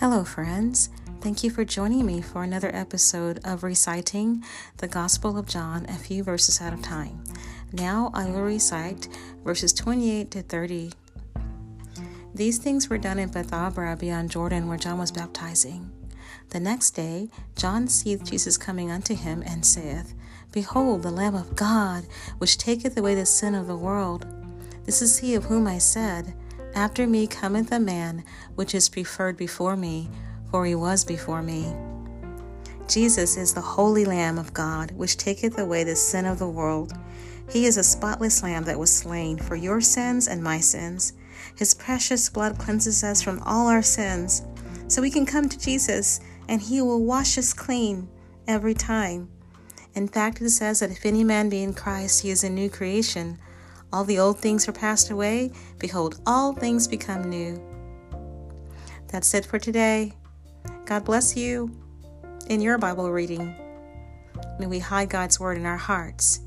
Hello, friends. Thank you for joining me for another episode of reciting the Gospel of John a few verses at a time. Now I will recite verses 28 to 30. These things were done in Bethabara beyond Jordan where John was baptizing. The next day, John seeth Jesus coming unto him and saith, Behold, the Lamb of God, which taketh away the sin of the world. This is he of whom I said, after me cometh a man which is preferred before me, for he was before me. Jesus is the holy Lamb of God, which taketh away the sin of the world. He is a spotless Lamb that was slain for your sins and my sins. His precious blood cleanses us from all our sins. So we can come to Jesus and he will wash us clean every time. In fact, it says that if any man be in Christ, he is a new creation. All the old things are passed away. Behold, all things become new. That's it for today. God bless you in your Bible reading. May we hide God's word in our hearts